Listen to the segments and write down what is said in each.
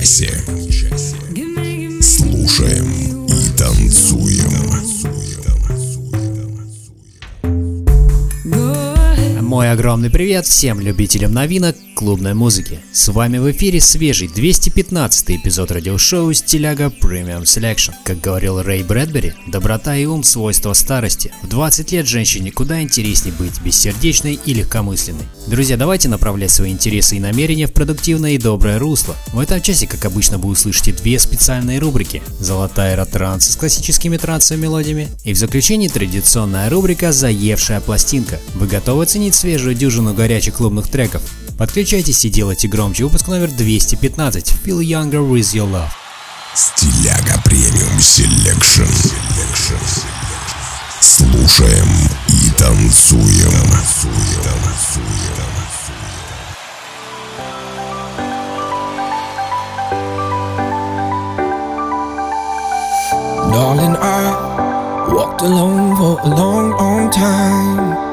Часе. Слушаем и танцуем. Мой огромный привет всем любителям новинок клубной музыки. С вами в эфире свежий 215 эпизод радиошоу «Стиляга Premium Selection». Как говорил Рэй Брэдбери, доброта и ум – свойства старости. В 20 лет женщине куда интереснее быть бессердечной и легкомысленной. Друзья, давайте направлять свои интересы и намерения в продуктивное и доброе русло. В этом часе, как обычно, вы услышите две специальные рубрики. Золотая эротранс с классическими трансовыми мелодиями. И в заключении традиционная рубрика «Заевшая пластинка». Вы готовы оценить свежую дюжину горячих клубных треков? Подключайтесь и делайте громче выпуск номер 215 Feel Younger With Your Love. Стиляга Premium Selection. Слушаем и танцуем. Darling, I walked alone for a long, long time.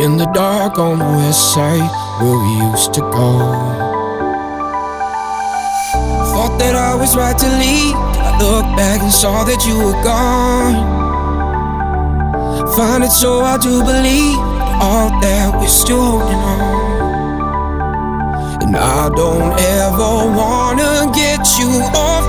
In the dark on the west side where we used to go. Thought that I was right to leave. I looked back and saw that you were gone. Find it so hard to believe all that we're still holding on. And I don't ever wanna get you off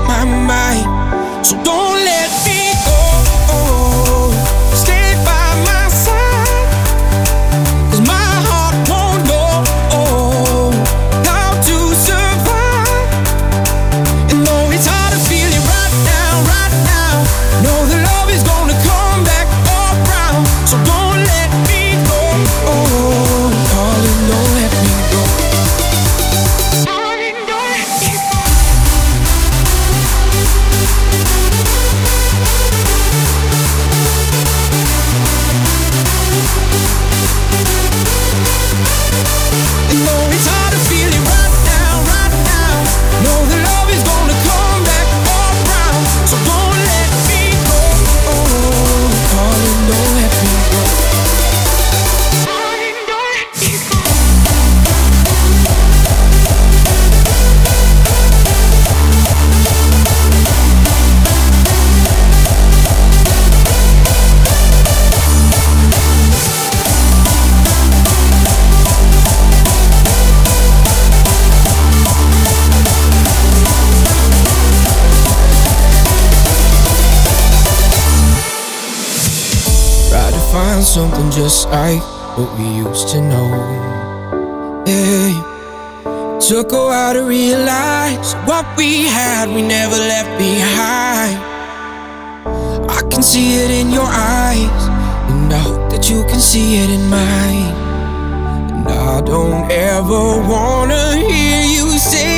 something just like what we used to know. Hey, took a while to realize what we had, we never left behind. I can see it in your eyes, and I hope that you can see it in mine. And I don't ever wanna hear you say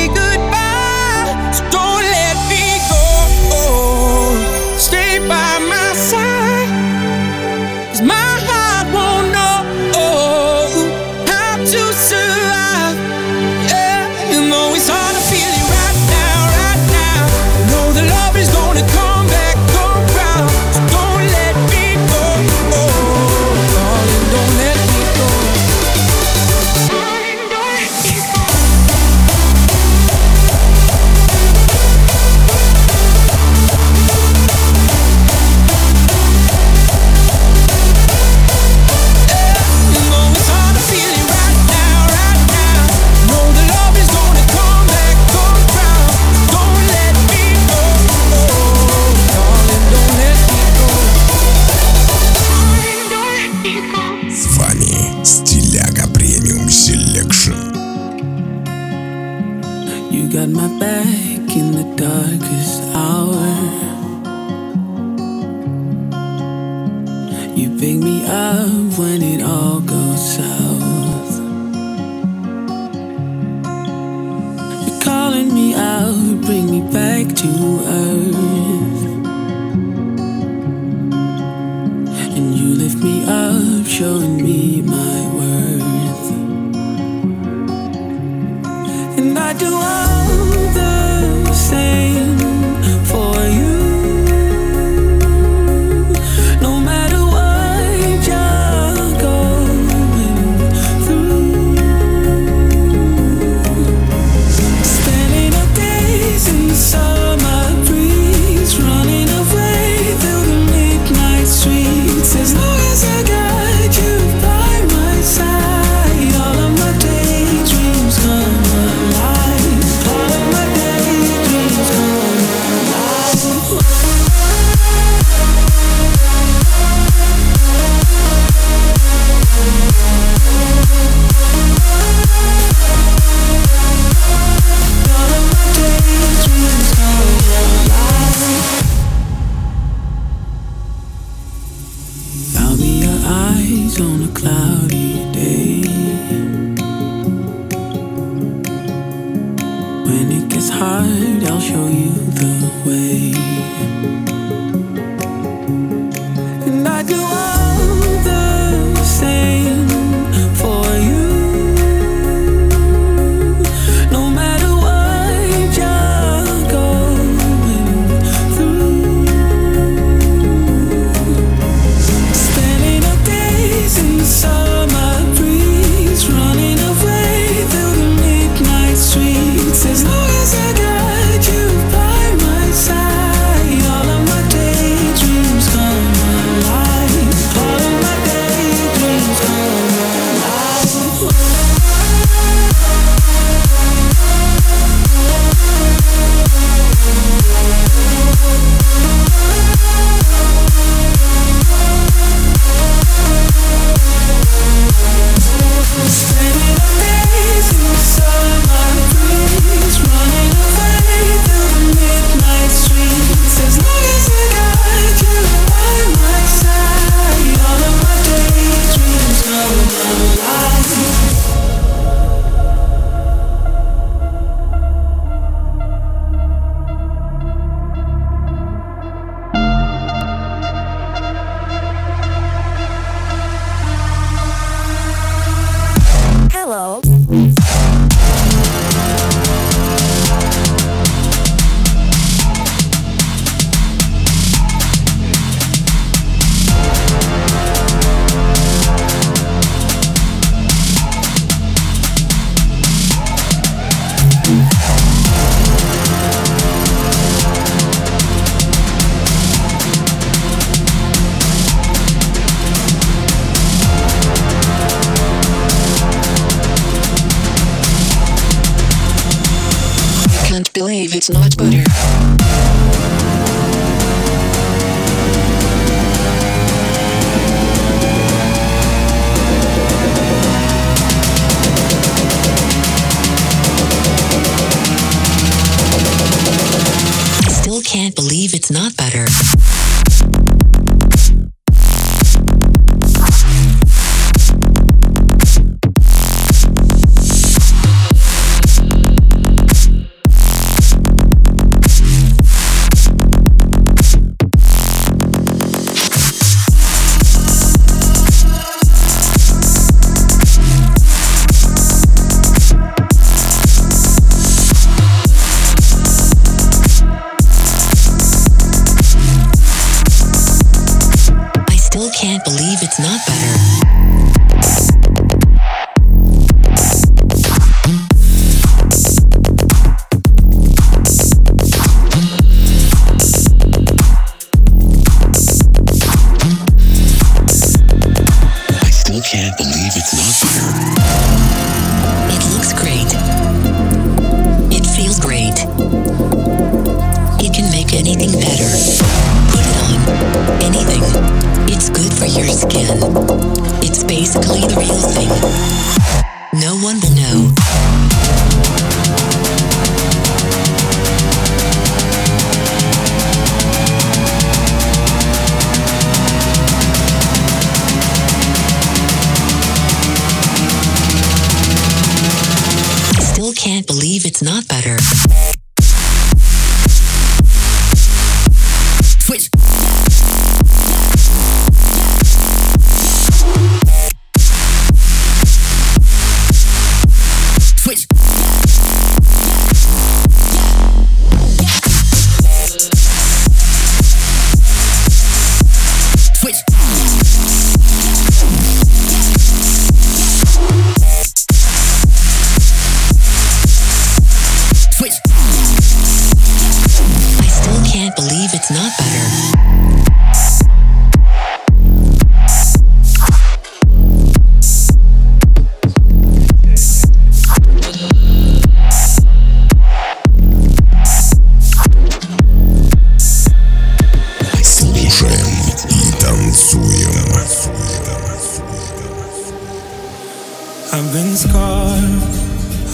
scarred,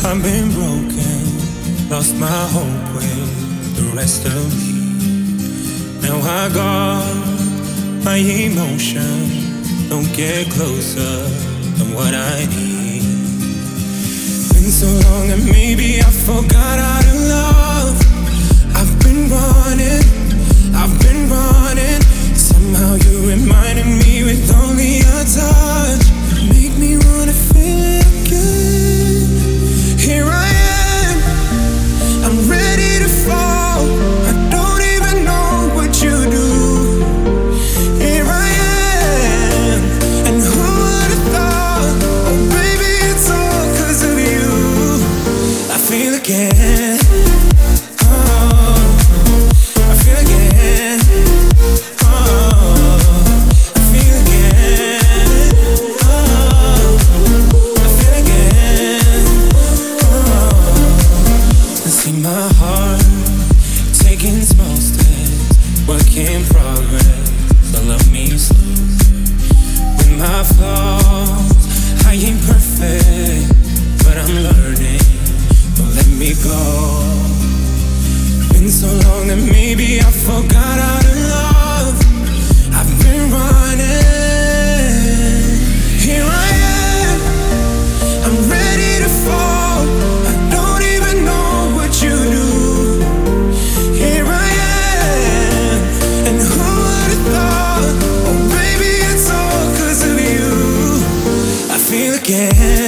I've been broken, lost my hope with the rest of me. Now I guard my emotion, don't get closer than what I need. Been so long and maybe I forgot how to love. I've been running, I've been running. Somehow you reminded me with only a touch. Make me wanna feel it. again.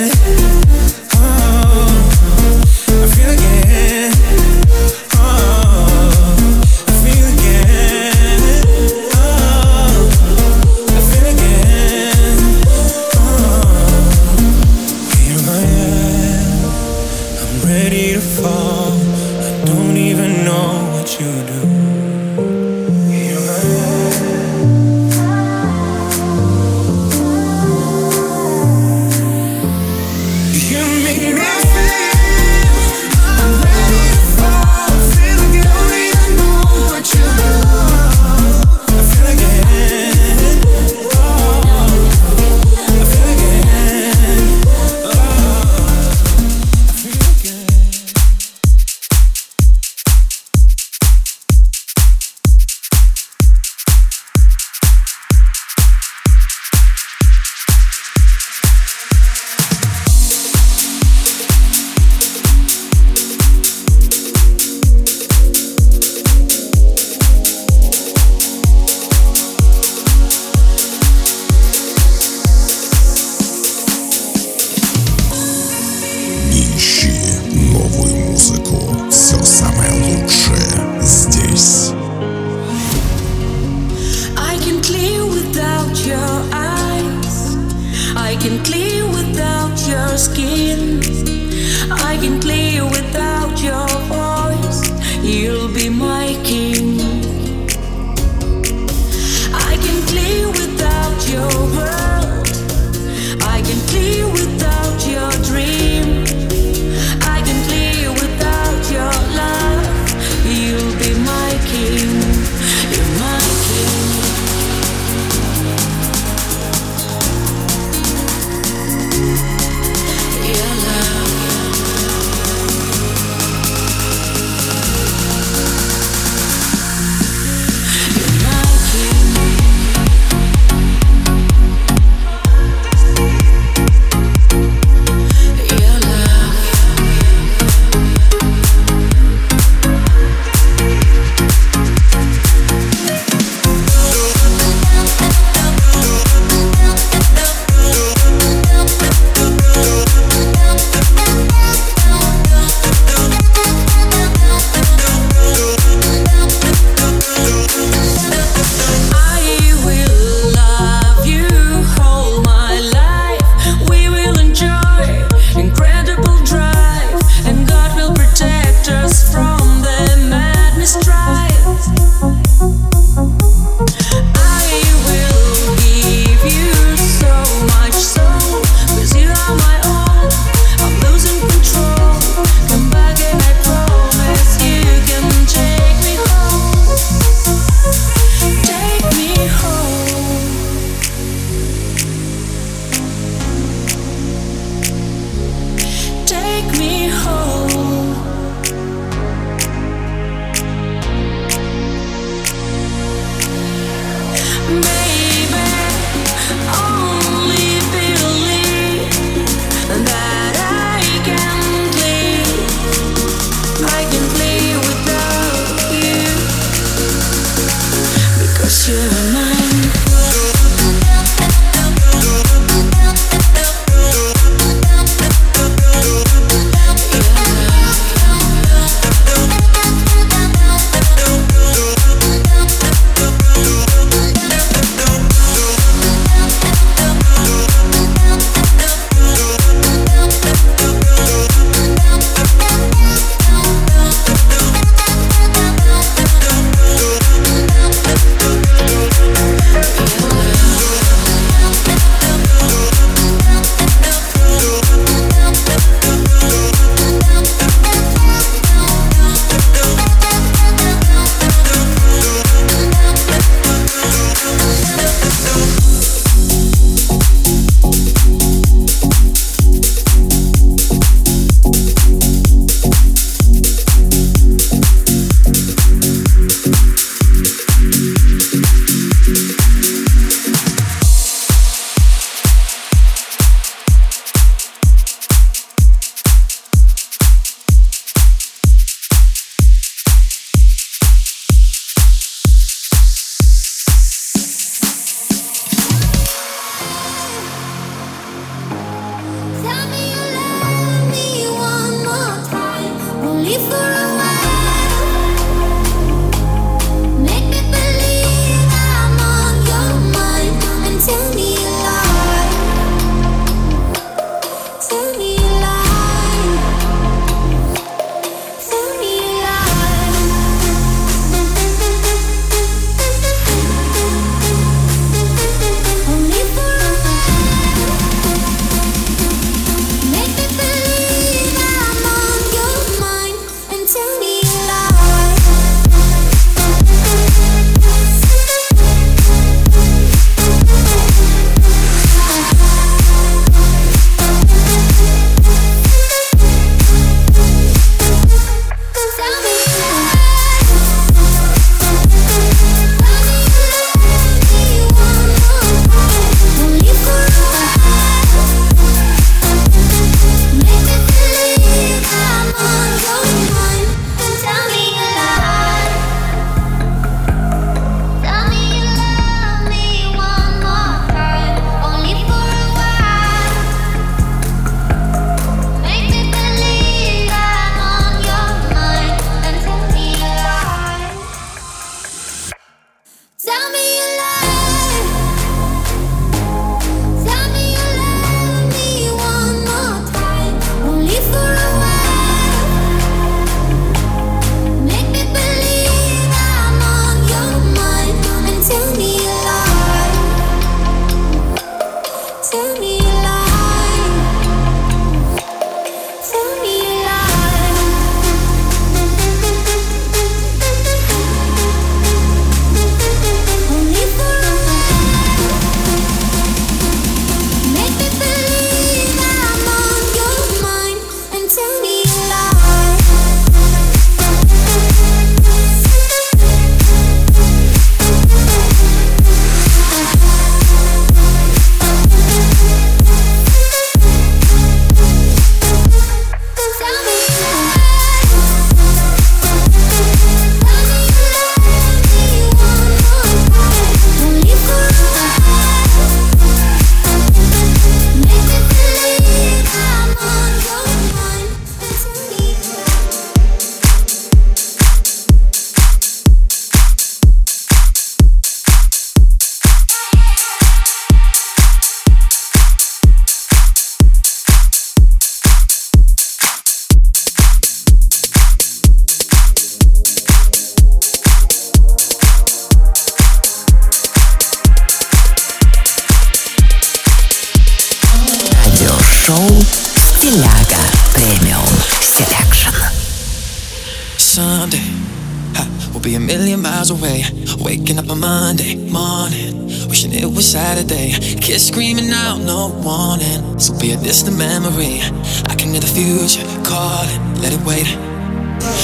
Kids screaming out, no warning. So be it this the memory. I can hear the future calling, let it wait.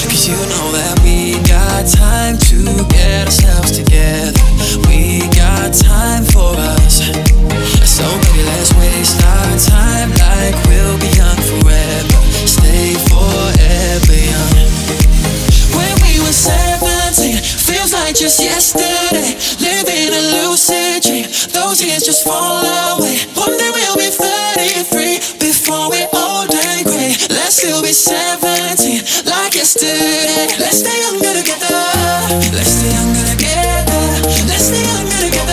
Cause you know that we got time to get ourselves together. We got time for us. So baby, let's waste our time like we'll be young forever. Stay forever young. like just yesterday. Living a lucid dream. Those years just fall away. One day we'll be 33 before we're old and gray. Let's still be 17 like yesterday. Let's stay younger together. Let's stay younger together. Let's stay younger together.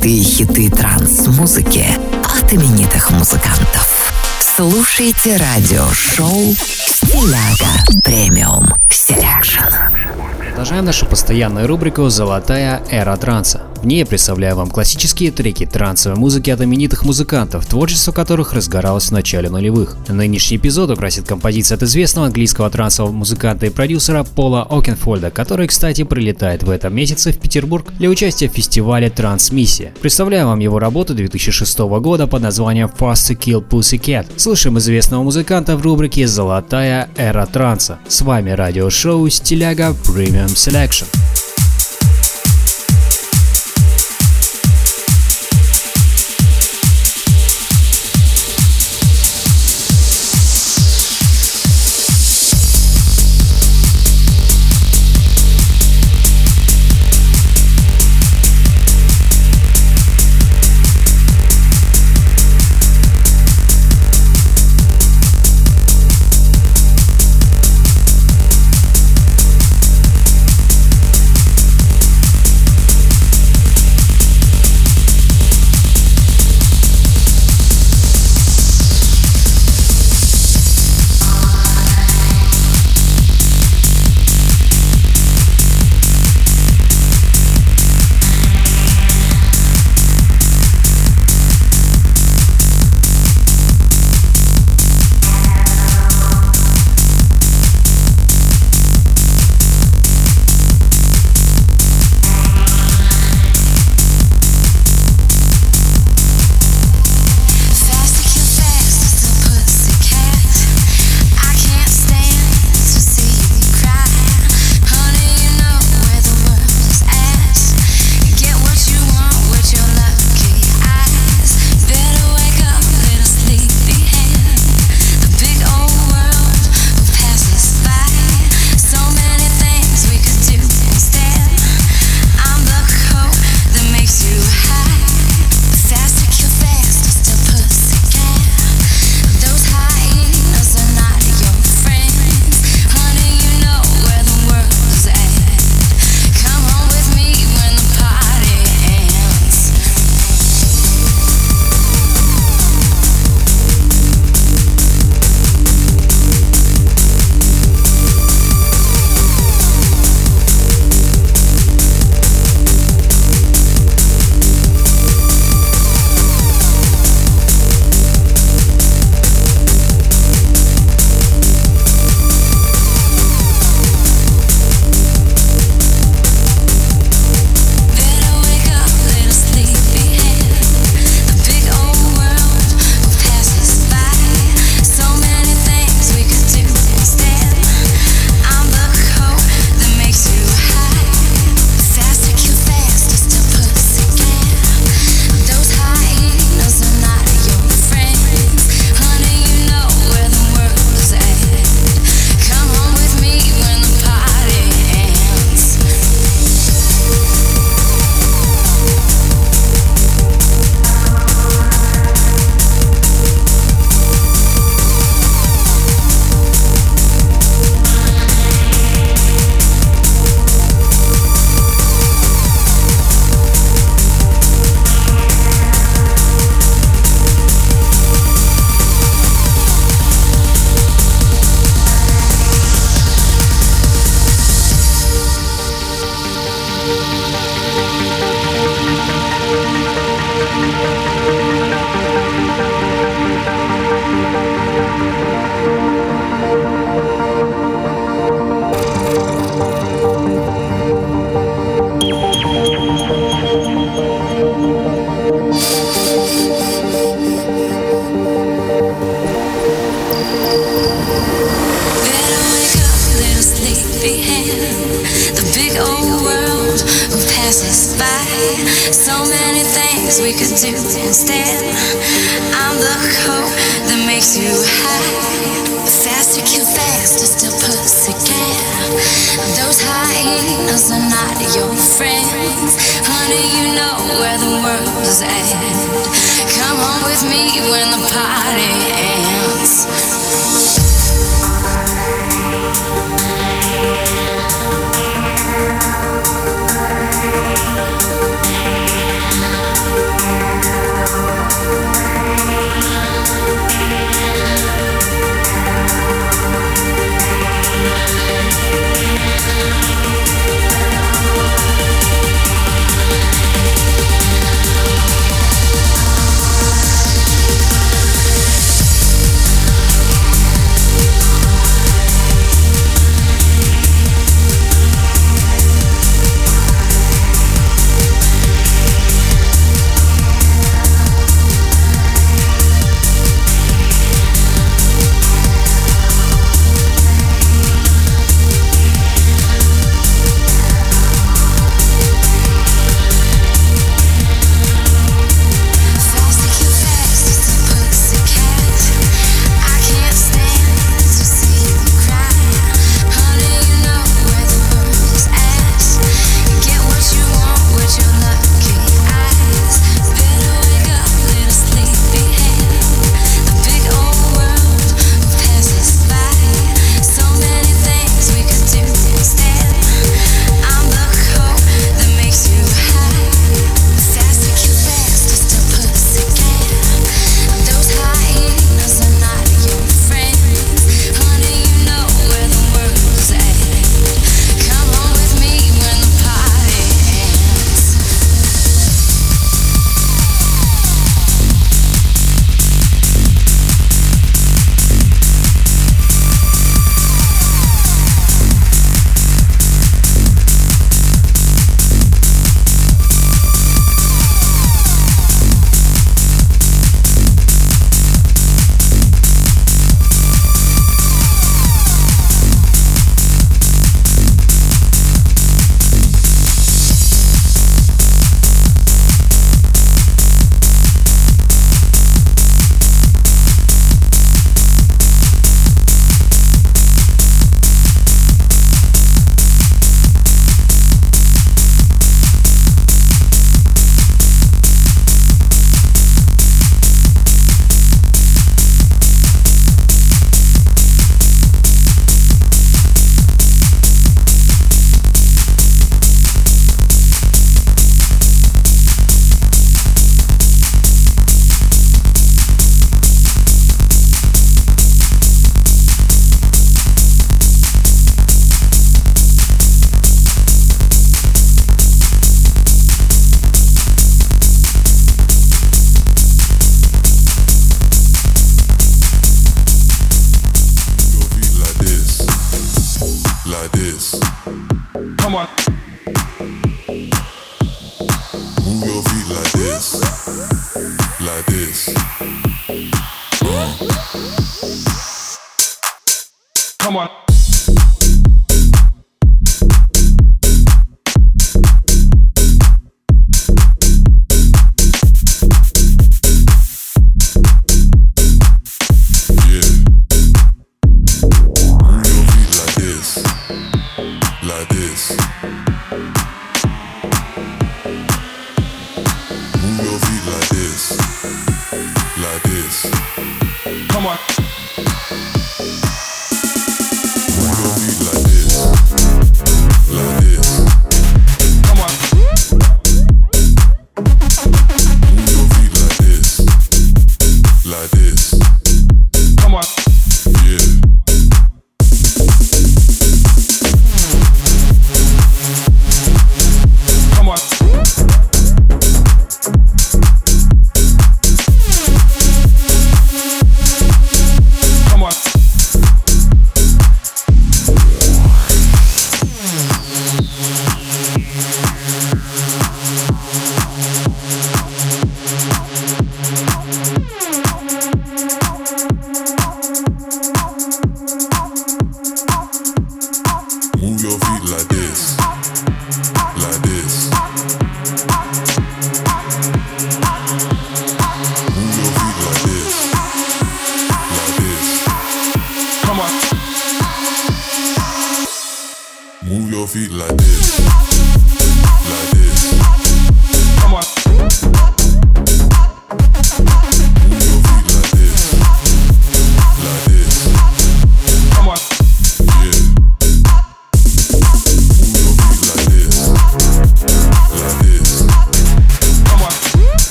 золотые хиты транс-музыки от именитых музыкантов. Слушайте радио-шоу «Стиляга Premium Selection». Продолжаем нашу постоянную рубрику «Золотая эра транса». В ней я представляю вам классические треки трансовой музыки от именитых музыкантов, творчество которых разгоралось в начале нулевых. Нынешний эпизод украсит композиция от известного английского трансового музыканта и продюсера Пола Окенфольда, который, кстати, прилетает в этом месяце в Петербург для участия в фестивале Трансмиссия. Представляю вам его работу 2006 года под названием Faster Kill Pussycat. Слышим известного музыканта в рубрике «Золотая эра транса». С вами радиошоу «Стиляга Premium Selection».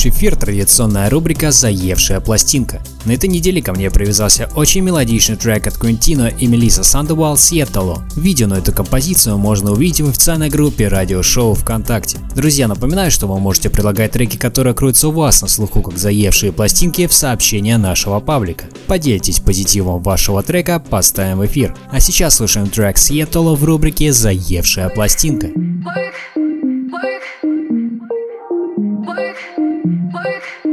наш эфир традиционная рубрика «Заевшая пластинка». На этой неделе ко мне привязался очень мелодичный трек от Квинтино и Мелиса Сандовал «Сьеттало». Видео на эту композицию можно увидеть в официальной группе радиошоу ВКонтакте. Друзья, напоминаю, что вы можете предлагать треки, которые крутятся у вас на слуху как «Заевшие пластинки» в сообщения нашего паблика. Поделитесь позитивом вашего трека, поставим в эфир. А сейчас слушаем трек «Сьеттало» в рубрике «Заевшая пластинка». Work, work. Work.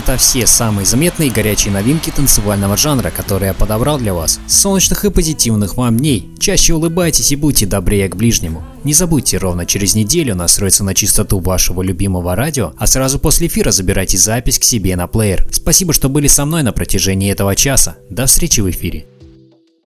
Это все самые заметные и горячие новинки танцевального жанра, которые я подобрал для вас. Солнечных и позитивных вам дней. Чаще улыбайтесь и будьте добрее к ближнему. Не забудьте ровно через неделю настроиться на частоту вашего любимого радио, а сразу после эфира забирайте запись к себе на плеер. Спасибо, что были со мной на протяжении этого часа. До встречи в эфире.